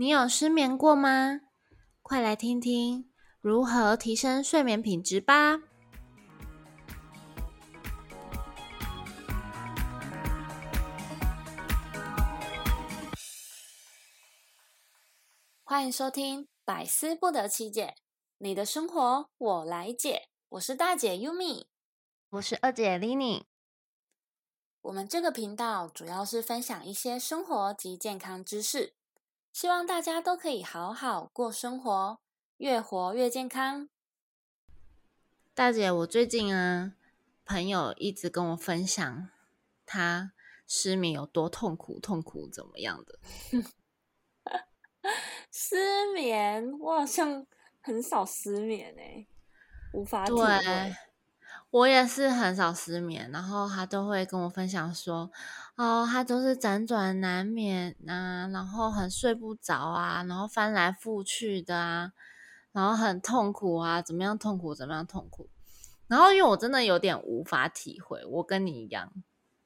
你有失眠过吗？快来听听如何提升睡眠品质吧！欢迎收听《百思不得其解》，你的生活我来解。我是大姐 Yumi，我是二姐 Lini。我们这个频道主要是分享一些生活及健康知识，希望大家都可以好好过生活，越活越健康。大姐，我最近啊，朋友一直跟我分享他失眠有多痛苦，痛苦怎么样的？失眠，我好像很少失眠哎，无法体会。我也是很少失眠，然后他都会跟我分享说，哦，他都是辗转难眠啊，然后很睡不着啊，然后翻来覆去的啊，然后很痛苦啊，怎么样痛苦，怎么样痛苦。然后因为我真的有点无法体会，我跟你一样，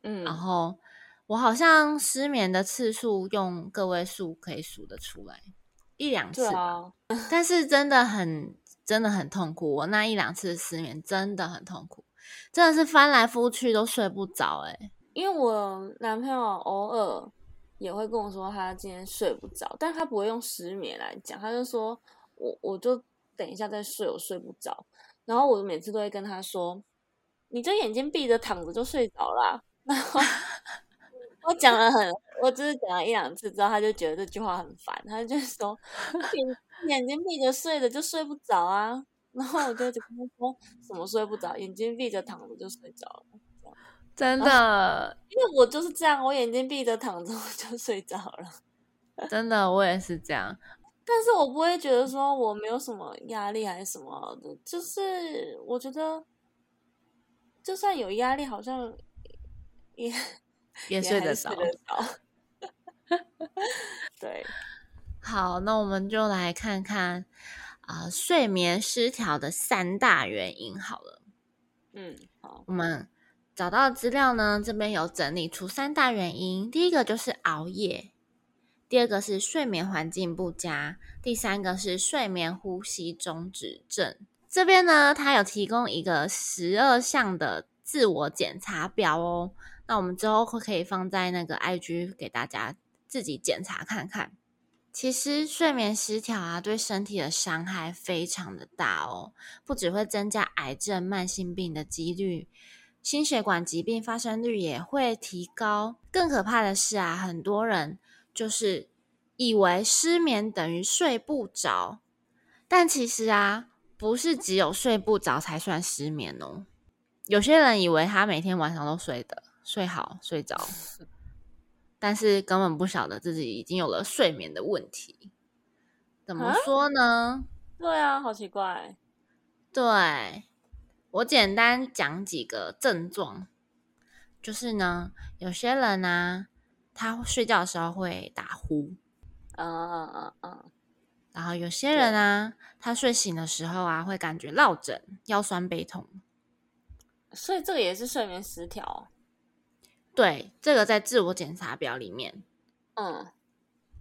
嗯，然后我好像失眠的次数用个位数可以数得出来，一两次吧，但是真的很。真的很痛苦，我那一两次失眠真的很痛苦，真的是翻来覆去都睡不着哎。因为我男朋友偶尔也会跟我说他今天睡不着，但他不会用失眠来讲，他就说我我就等一下再睡，我睡不着。然后我每次都会跟他说，你就眼睛闭着躺着就睡着啦。然后 我讲了很，我只是讲了一两次之后，他就觉得这句话很烦，他就说。眼睛闭着睡的就睡不着啊，然后我就跟他说什么睡不着，眼睛闭着躺着就睡着了，真的，因为我就是这样，我眼睛闭着躺着我就睡着了，真的，我也是这样，但是我不会觉得说我没有什么压力还是什么的，就是我觉得就算有压力，好像也也睡得着 对。好，那我们就来看看啊，睡眠失调的三大原因。好了，嗯，好，我们找到资料呢，这边有整理出三大原因。第一个就是熬夜，第二个是睡眠环境不佳，第三个是睡眠呼吸中止症。这边呢，它有提供一个十二项的自我检查表哦。那我们之后会可以放在那个 IG 给大家自己检查看看。其实睡眠失调啊，对身体的伤害非常的大哦，不只会增加癌症、慢性病的几率，心血管疾病发生率也会提高。更可怕的是啊，很多人就是以为失眠等于睡不着，但其实啊，不是只有睡不着才算失眠哦。有些人以为他每天晚上都睡的睡好睡着。但是根本不晓得自己已经有了睡眠的问题，怎么说呢？对啊，好奇怪。对我简单讲几个症状，就是呢，有些人呢，他睡觉的时候会打呼，嗯嗯嗯嗯，然后有些人啊，他睡醒的时候啊，会感觉落枕、腰酸背痛，所以这个也是睡眠失调。对，这个在自我检查表里面，嗯，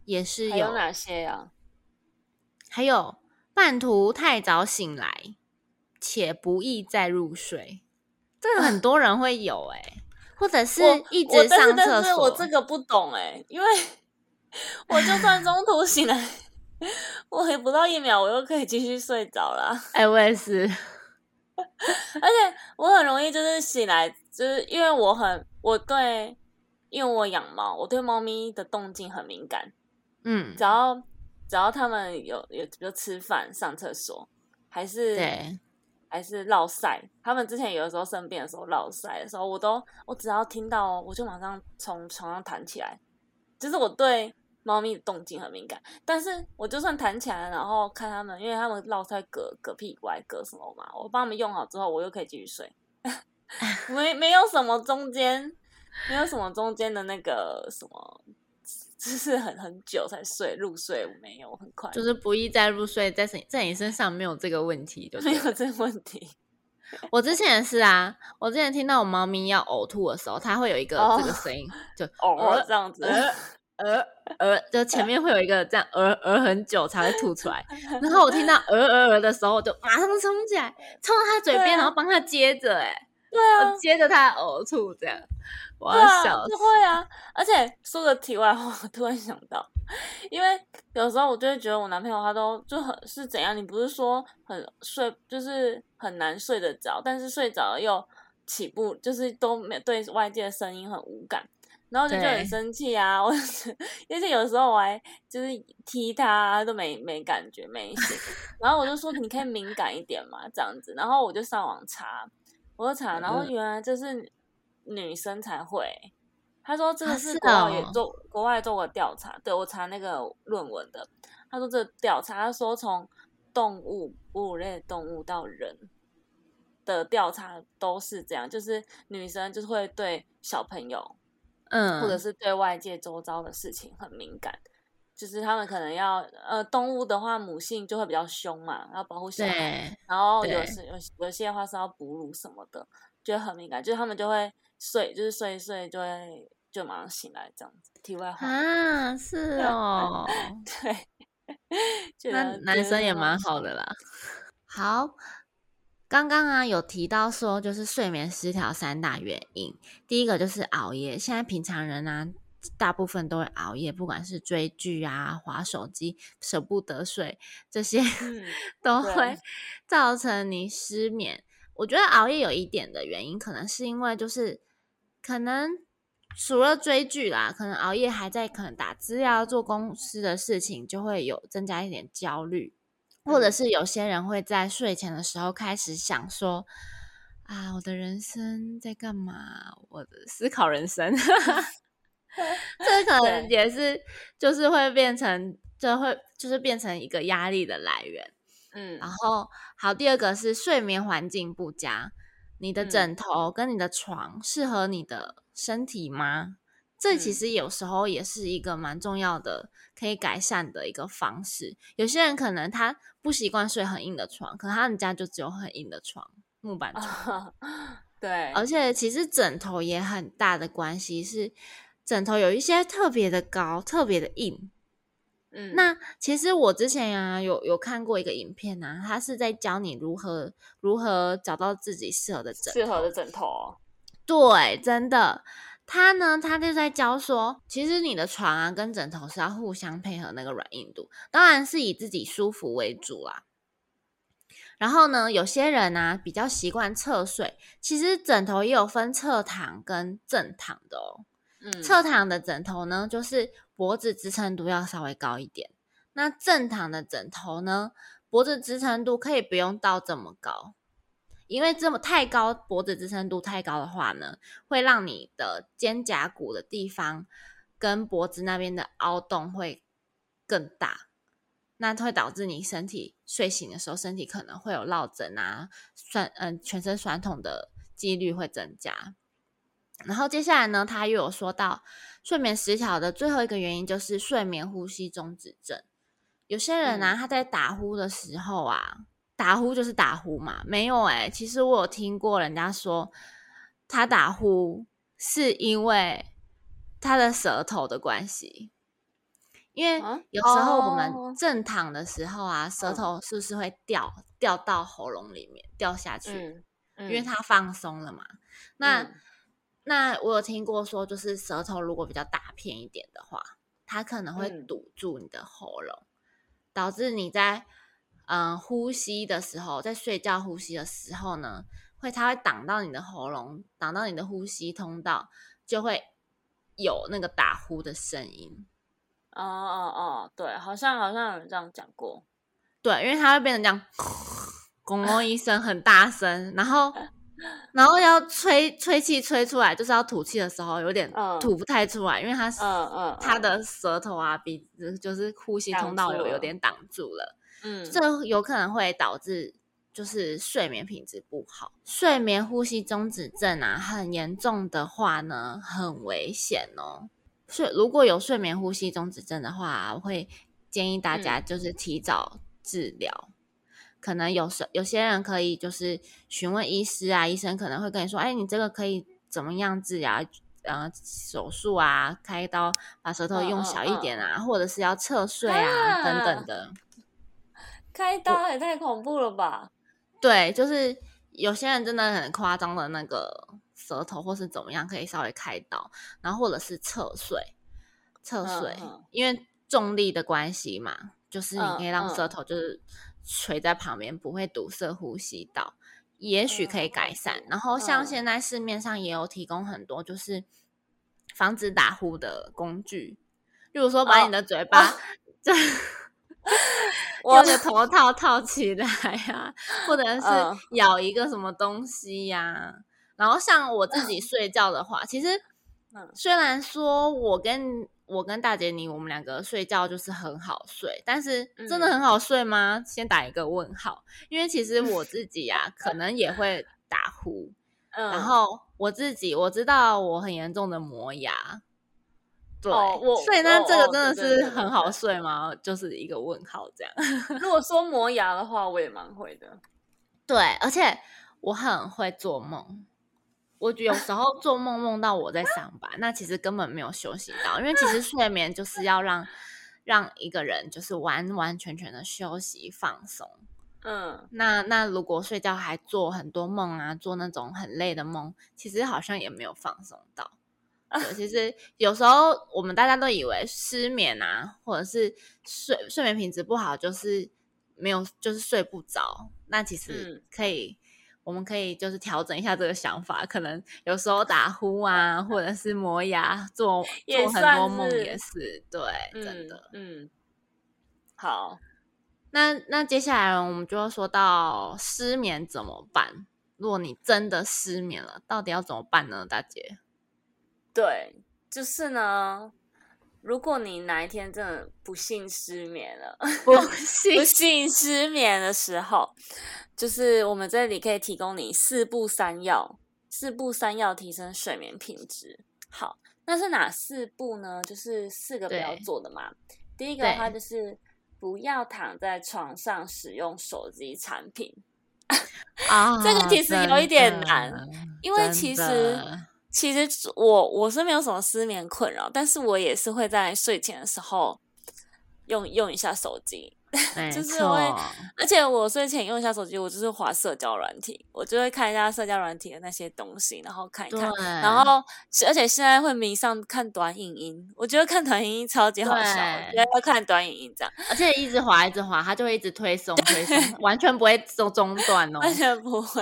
也是有哪些呀？还有半途太早醒来，且不易再入睡，这个很多人会有哎，或者是一直上厕所。我这个不懂哎，因为 我就算中途醒来，我也不到一秒，我又可以继续睡着了。哎，我也是，而且我很容易就是醒来，就是因为我很。我对，因为我养猫，我对猫咪的动静很敏感。嗯，只要只要他们有有比如吃饭、上厕所，还是对，还是落晒，他们之前有的时候生病的时候落晒的时候，我都我只要听到，我就马上从床上弹起来。就是我对猫咪的动静很敏感，但是我就算弹起来，然后看他们，因为他们落晒嗝嗝屁股还嗝什么嘛，我帮他们用好之后，我又可以继续睡。没没有什么中间，没有什么中间的那个什么，就是很很久才睡入睡，没有很快，就是不易再入睡，在身在你身上没有这个问题，就没有这个问题。我之前也是啊，我之前听到我猫咪要呕吐的时候，它会有一个这个声音，就哦这样子，呃呃，就前面会有一个这样呃呃很久才会吐出来。然后我听到呃呃呃的时候，我就马上冲起来，冲到它嘴边，然后帮它接着，哎，对啊，接着他呕吐这样。我笑就会啊。而且说个题外话，我突然想到，因为有时候我就会觉得我男朋友他都就很是怎样，你不是说很睡，就是很难睡得着，但是睡着了又起不，就是都没对外界的声音很无感。然后就就很生气啊！我而且有时候我还就是踢他都没没感觉没醒，然后我就说你可以敏感一点嘛，这样子。然后我就上网查，我就查，然后嗯原来这是女生才会。他说这个啊是是国外也哦做国外做过调查，对我查那个论文的。他说这调查，他说从动物哺乳类动物到人的调查都是这样，就是女生就是会对小朋友嗯，或者是对外界周遭的事情很敏感，就是他们可能要呃，动物的话母性就会比较凶嘛，要保护小孩，对，然后有对时有有些的话是要哺乳什么的，就很敏感，就是他们就会睡，就是睡一睡就会就马上醒来这样子。题外话，啊，是哦，对，觉那得男生也蛮好的啦。好，刚刚啊有提到说，就是睡眠失调三大原因，第一个就是熬夜。现在平常人啊，大部分都会熬夜，不管是追剧啊、划手机、舍不得睡，这些嗯 都对会造成你失眠。我觉得熬夜有一点的原因，可能是因为就是可能除了追剧啦，可能熬夜还在可能打资料、做公司的事情，就会有增加一点焦虑，或者嗯是有些人会在睡前的时候开始想说。啊，我的人生在干嘛？我的思考人生，这可能也是，就是会变成，就会就是变成一个压力的来源。嗯然后，好，第二个是睡眠环境不佳，你的嗯枕头跟你的床适合你的身体吗？这其嗯实有时候也是一个蛮重要的，可以改善的一个方式。有些人可能他不习惯睡很硬的床，可能他们家就只有很硬的床，木板床。对，而且其实枕头也很大的关系是，枕头有一些特别的高，特别的硬。嗯那其实我之前啊有有看过一个影片啊，它是在教你如何如何找到自己适合的枕头。适合的枕头哦，对，真的，他呢，他就在教说，其实你的床啊跟枕头是要互相配合那个软硬度，当然是以自己舒服为主啦。然后呢，有些人啊、比较习惯侧睡，其实枕头也有分侧躺跟正躺的哦。侧躺的枕头呢，就是脖子支撑度要稍微高一点。那正躺的枕头呢，脖子支撑度可以不用到这么高，因为这么太高，脖子支撑度太高的话呢，会让你的肩胛骨的地方跟脖子那边的凹洞会更大，那会导致你身体睡醒的时候，身体可能会有落枕啊、酸嗯、全身酸痛的几率会增加。然后接下来呢，他又有说到睡眠失调的最后一个原因就是睡眠呼吸中止症。有些人呢、嗯他在打呼的时候啊，打呼就是打呼嘛，没有诶、其实我有听过人家说，他打呼是因为他的舌头的关系。因为啊有时候我哦们正躺的时候啊，舌嗯头是不是会掉掉到喉咙里面掉下去？嗯，嗯因为它放松了嘛。那、嗯那我有听过说，就是舌头如果比较大片一点的话，它可能会嗯堵住你的喉咙，导致你在嗯、呃呼吸的时候，在睡觉呼吸的时候呢，会它会挡到你的喉咙，挡到你的呼吸通道，就会有那个打呼的声音。哦哦哦，对，好像好像有人这样讲过，对，因为它会变成这样，咣咣一声很大声，然后然后要吹吹气吹出来，就是要吐气的时候有点嗯吐不太出来，因为他是嗯嗯，嗯它的舌头啊鼻子就是呼吸通道有有点挡住了，嗯这有可能会导致就是睡眠品质不好。睡眠呼吸中止症啊，很严重的话呢，很危险哦。睡如果有睡眠呼吸中止症的话，我会建议大家嗯就是提早治疗。可能有时有些人可以就是询问医师啊，医生可能会跟你说，哎，你这个可以怎么样治疗？呃手术啊，开刀把舌头嗯嗯用小一嗯点啊，或者是要侧睡啊等等的。开刀也太恐怖了吧？对，就是有些人真的很夸张的那个舌头或是怎么样，可以稍微开刀，然后或者是侧睡，侧睡，嗯嗯因为重力的关系嘛，就是你可以让嗯嗯舌头就是垂在旁边，不会堵塞呼吸道，也许可以改善。嗯然后像嗯。现在市面上也有提供很多就是防止打呼的工具，例如说把哦你的嘴巴、哦就 我用个头套套起来呀、或者 是嗯。咬一个什么东西呀、然后像我自己睡觉的话，其实嗯。虽然说我跟我跟大姐你我们两个睡觉就是很好睡，但是真的嗯很好睡吗？先打一个问号，因为其实我自己呀、可能也会打呼，嗯，然后我自己我知道我很严重的磨牙。对，哦我所以那这个真的是很好睡吗？就是一个问号这样。如果说磨牙的话，我也蛮会的。对，而且我很会做梦。我有时候做梦梦到我在上班，那其实根本没有休息到，因为其实睡眠就是要让让一个人就是完完全全的休息放松。嗯，那那如果睡觉还做很多梦啊，做那种很累的梦，其实好像也没有放松到。对，其实有时候我们大家都以为失眠啊，或者是睡睡眠品质不好，就是没有就是睡不着。那其实嗯可以，我们可以就是调整一下这个想法，可能有时候打呼啊，或者是磨牙，做做很多梦也是对，真的。嗯，嗯，好，那那接下来我们就要说到失眠怎么办？如果你真的失眠了，到底要怎么办呢？大姐，对，就是呢，如果你哪一天真的不幸失眠了，不 不幸失眠的时候，就是我们这里可以提供你四步三要，四步三要提升睡眠品质。好，那是哪四步呢？就是四个不要做的嘛。第一个的话就是不要躺在床上使用手机产品，啊，这个其实有一点难因为其实的其实我我是没有什么失眠困扰，但是我也是会在睡前的时候用用一下手机，就是错会而且我睡前用一下手机，我就是滑社交软体，我就会看一下社交软体的那些东西，然后看一看，然后而且现在会迷上看短影音，我觉得看短影音超级好笑，我觉得要看短影音这样，而且一直滑一直滑，它就会一直推送推送，完全不会中中断哦。完全不会。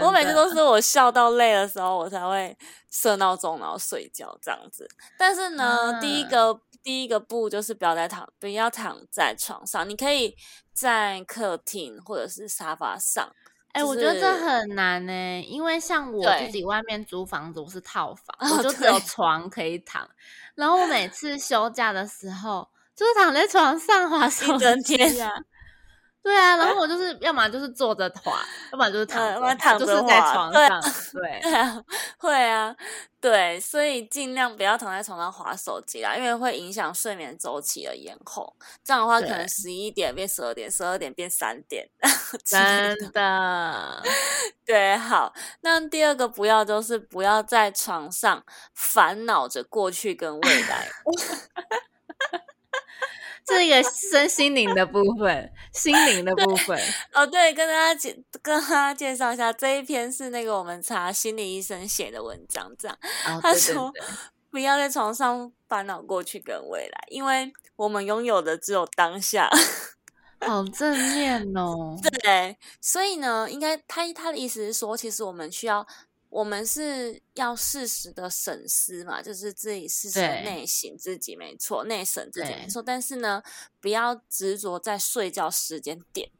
我每次都是我笑到累的时候，我才会设闹钟，然后睡觉这样子。但是呢，第一啊个第一个步就是不要再躺，不要躺在床上，你可以在客厅或者是沙发上。哎、就我觉得这很难呢、因为像我自己外面租房子，我是套房，哦我就只有床可以躺。然后我每次休假的时候，就是躺在床上滑手整机天啊。对啊，然后我就是要么就是坐着滑，要么就是躺要么躺着就是在床上。对，对啊，会啊，对，所以尽量不要躺在床上滑手机啦，因为会影响睡眠周期的延后。这样的话，可能十一点变十二点，十二点变三点 真的。对，好，那第二个不要就是不要在床上烦恼着过去跟未来。这个身心灵的部分，心灵的部分，哦，对，跟大家介跟大家介绍一下，这一篇是那个我们查心理医生写的文章，这样哦，他说对不要在床上烦恼过去跟未来，因为我们拥有的只有当下。好正面哦。对，所以呢，应该他他的意思是说，其实我们需要，我们是要适时的审思嘛，就是自己适时的对内省自己，没错，内省自己对没错。但是呢，不要执着在睡觉时间点。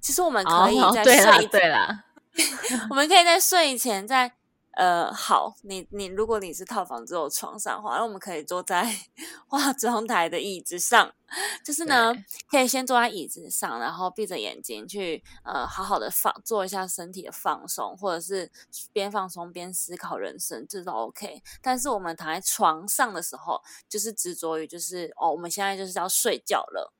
其实我们哦可以在对啦睡，对啦，我们可以在睡前在。呃，好，你你如果你是套房只有床上的话，那我们可以坐在 化妆台的椅子上，就是呢，可以先坐在椅子上，然后闭着眼睛去呃好好的放做一下身体的放松，或者是边放松边思考人生，这都 OK。但是我们躺在床上的时候，就是执着于就是哦，我们现在就是要睡觉了。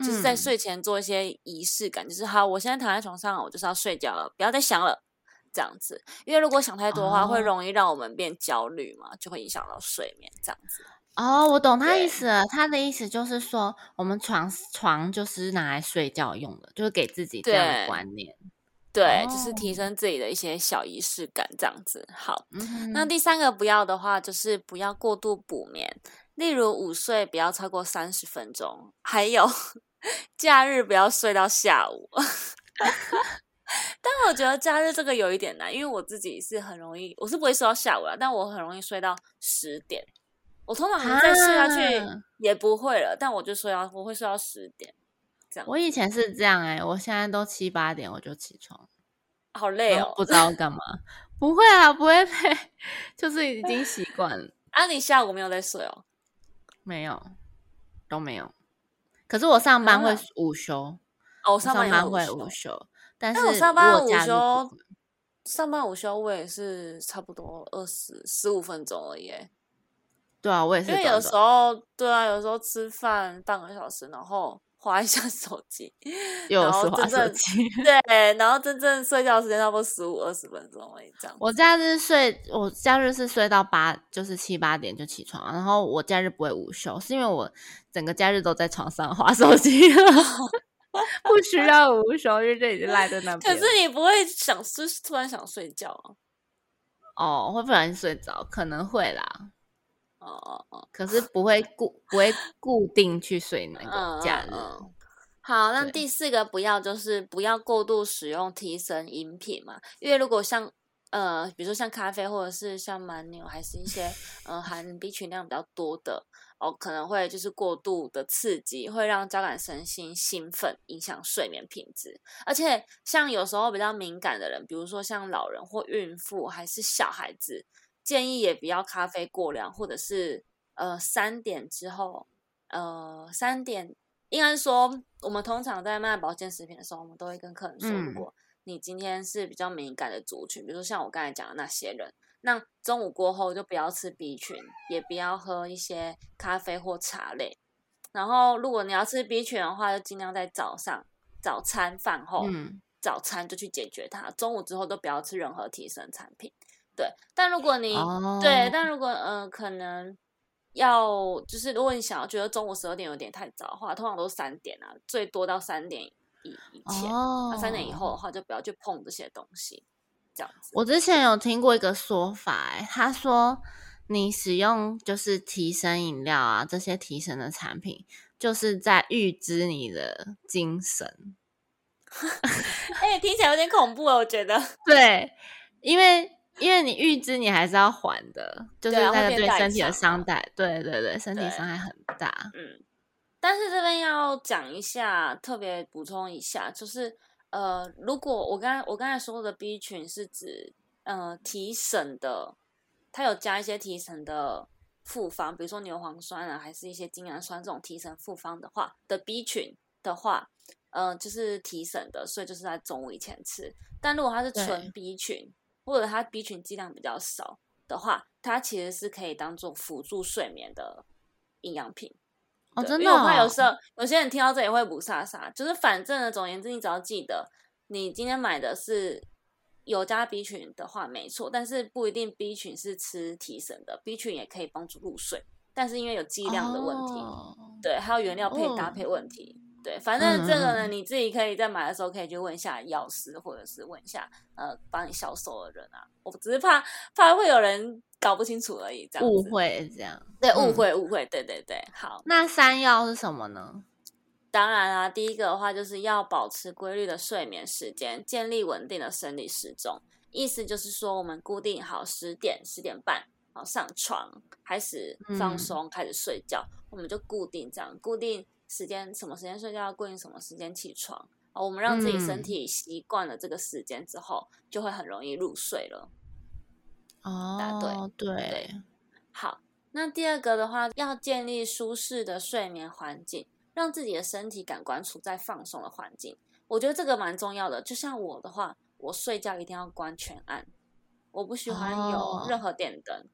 就是在嗯睡前做一些仪式感，就是好，我现在躺在床上，我就是要睡觉了，不要再想了，这样子。因为如果想太多的话，会哦容易让我们变焦虑嘛，就会影响到睡眠这样子。哦，我懂他意思了。他的意思就是说，我们床床就是拿来睡觉用的，就是给自己这样的观念。对，就是提哦升自己的一些小仪式感这样子。好，嗯，那第三个不要的话，就是不要过度补眠，例如午睡不要超过三十分钟，还有 假日不要睡到下午。但我觉得假日这个有一点难，因为我自己是很容易，我是不会睡到下午了，但我很容易睡到十点。我通常再睡下去啊也不会了，但我就睡到我会睡到十点，这样我以前是这样哎、我现在都七八点我就起床，好累哦不。知道干嘛。不会啊，不会累，就是已经习 惯了。啊，你下午没有在睡哦？没有，都没有。可是我上班会啊午休，哦，上班会午休，但是我上班午休，上班午休我也是差不多二十十五分钟而已耶，对啊，我也是因为有时候对啊，有时候吃饭半个小时，然后划一下手机，又然后是滑真正手机。对，然后真正睡觉时间差不多十五二十分钟而已，这样。我假日睡，我假日是睡到八，就是七八点就起床，然后我假日不会午休，是因为我整个假日都在床上划手机了，不需要午休，因为就已经赖在那边。可是你不会想，就是突然想睡觉啊？哦，会不小心睡着，可能会啦，哦哦哦，可是不会固不会固定去睡那嗯个假日。嗯嗯好，那第四个不要就是不要过度使用提神饮品嘛，因为如果像呃，比如说像咖啡或者是像蛮牛，还是一些呃含 B 群量比较多的哦，可能会就是过度的刺激，会让交感神经兴奋，影响睡眠品质。而且像有时候比较敏感的人，比如说像老人或孕妇还是小孩子，建议也不要咖啡过量，或者是呃三点之后，呃三点应该是说，我们通常在卖保健食品的时候，我们都会跟客人说，嗯如果你今天是比较敏感的族群，比如说像我刚才讲的那些人，那中午过后就不要吃 B 群，也不要喝一些咖啡或茶类。然后，如果你要吃 B 群的话，就尽量在早上、早餐饭后，嗯，早餐就去解决它。中午之后都不要吃任何提神产品。对，但如果你、哦，对，但如果嗯、呃可能要就是如果你想要觉得中午十二点有点太早的话，通常都是三点啊，最多到三点以以前。哦，那三点以后的话，就不要去碰这些东西，这样子。我之前有听过一个说法、欸，他说你使用就是提神饮料啊，这些提神的产品，就是在预知你的精神。哎、听起来有点恐怖哦，我觉得。对，因为因为你预知你还是要还的，就是那个对身体的伤害，对对对，身体对伤害很大。嗯，但是这边要讲一下，特别补充一下，就是呃，如果我刚才我刚才说的 B 群是指呃提神的，它有加一些提神的复方，比如说牛磺酸啊，还是一些精氨酸这种提神复方的话的 B 群的话，呃，就是提神的，所以就是在中午以前吃。但如果它是纯 B 群，或者它 B 群剂量比较少的话，它其实是可以当做辅助睡眠的营养品。哦，真的、因为我怕有哦，时候有些人听到这里会不飒飒，就是反正呢，总而言之，你只要记得，你今天买的是有加 B 群的话，没错，但是不一定 B 群是吃提神的，B 群也可以帮助入睡，但是因为有剂量的问题，哦对，还有原料配搭哦配问题。对，反正这个呢，嗯嗯你自己可以在买的时候可以去问一下药师，或者是问一下呃帮你销售的人啊。我只是怕怕会有人搞不清楚而已，这样误子。会这样。对，误嗯会误会，对对对，好。那三要是什么呢？当然啦、第一个的话就是要保持规律的睡眠时间，建立稳定的生理时钟。意思就是说，我们固定好十点、十点半，好上床，开始放嗯松，开始睡觉，我们就固定这样，固定时间，什么时间睡觉，固定什么时间起床。好，我们让自己身嗯体习惯了这个时间之后，就会很容易入睡了。答对哦，对对好，那第二个的话，要建立舒适的睡眠环境，让自己的身体感官处在放松的环境。我觉得这个蛮重要的。就像我的话，我睡觉一定要关全暗，我不喜欢有哦任何电灯。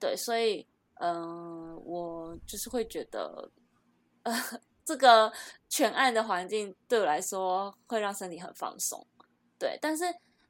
对，所以嗯、呃我就是会觉得，呃，这个全暗的环境对我来说会让身体很放松。对，但是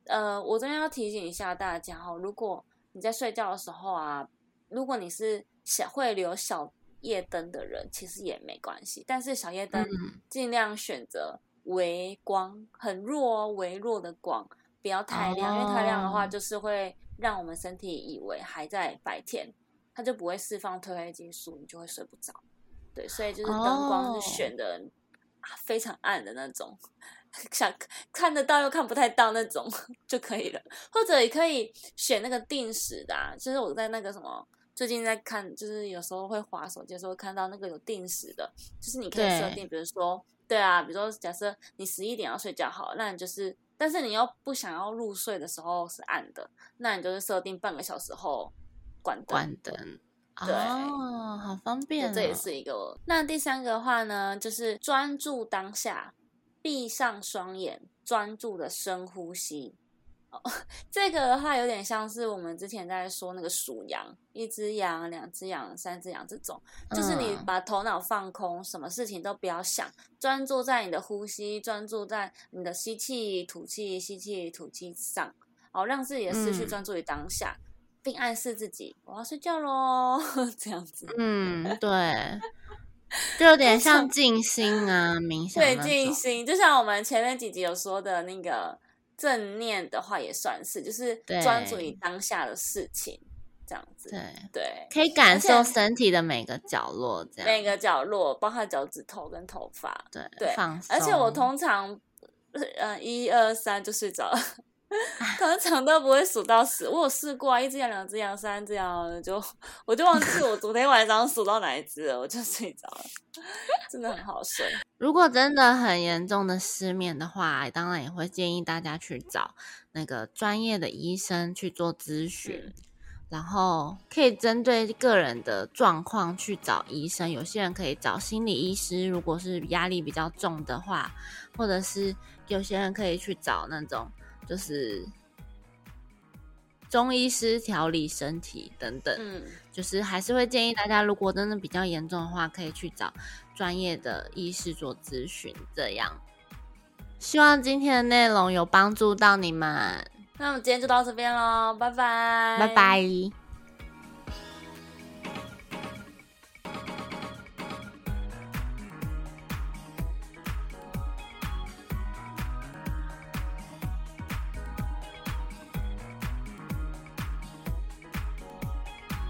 呃，我这边要提醒一下大家哦，如果你在睡觉的时候啊，如果你是小会留小夜灯的人，其实也没关系，但是小夜灯尽量选择微光，很弱哦、微弱的光，不要太亮，因为太亮的话就是会让我们身体以为还在白天，它就不会释放褪黑激素，你就会睡不着。对，所以就是灯光是选的非常暗的那种。想看得到又看不太到那种 就可以了，或者也可以选那个定时的。啊就是我在那个什么，最近在看，就是有时候会滑手机的时候看到那个有定时的，就是你可以设定，比如说，对啊，比如说假设你十一点要睡觉好，那你就是，但是你又不想要入睡的时候是暗的，那你就是设定半个小时后关灯。关灯，对，好方便。这也是一个。那第三个的话呢，就是专注当下。闭上双眼，专注的深呼吸。哦，这个的话有点像是我们之前在说那个数羊，一只羊、两只羊、三只羊这种，就是你把头脑放空，什么事情都不要想，专注在你的呼吸，专注在你的吸气、吐气、吸气、吐气上，好让自己的思绪专注于当下，并暗示自己我要睡觉喽，这样子。嗯，对。就有点像静心啊，冥想。对，静心，就像我们前面几集有说的那个正念的话，也算是，就是专注于当下的事情，这样子。对对，可以感受身体的每个角落，这样每个角落，包括脚趾头跟头发。对对，放而且我通常，呃，一二三就睡着了。通常都不会数到十，我有试过啊，一只羊、两只羊、三只羊，就我就忘记我昨天晚上数到哪一只了，我就睡着了，真的很好睡。如果真的很严重的失眠的话，当然也会建议大家去找那个专业的医生去做咨询，然后可以针对个人的状况去找医生。有些人可以找心理医师，如果是压力比较重的话，或者是有些人可以去找那种。就是中医师调理身体等等，嗯，就是还是会建议大家，如果真的比较严重的话，可以去找专业的医师做咨询。这样，希望今天的内容有帮助到你们。那我们今天就到这边喽，拜拜，拜拜。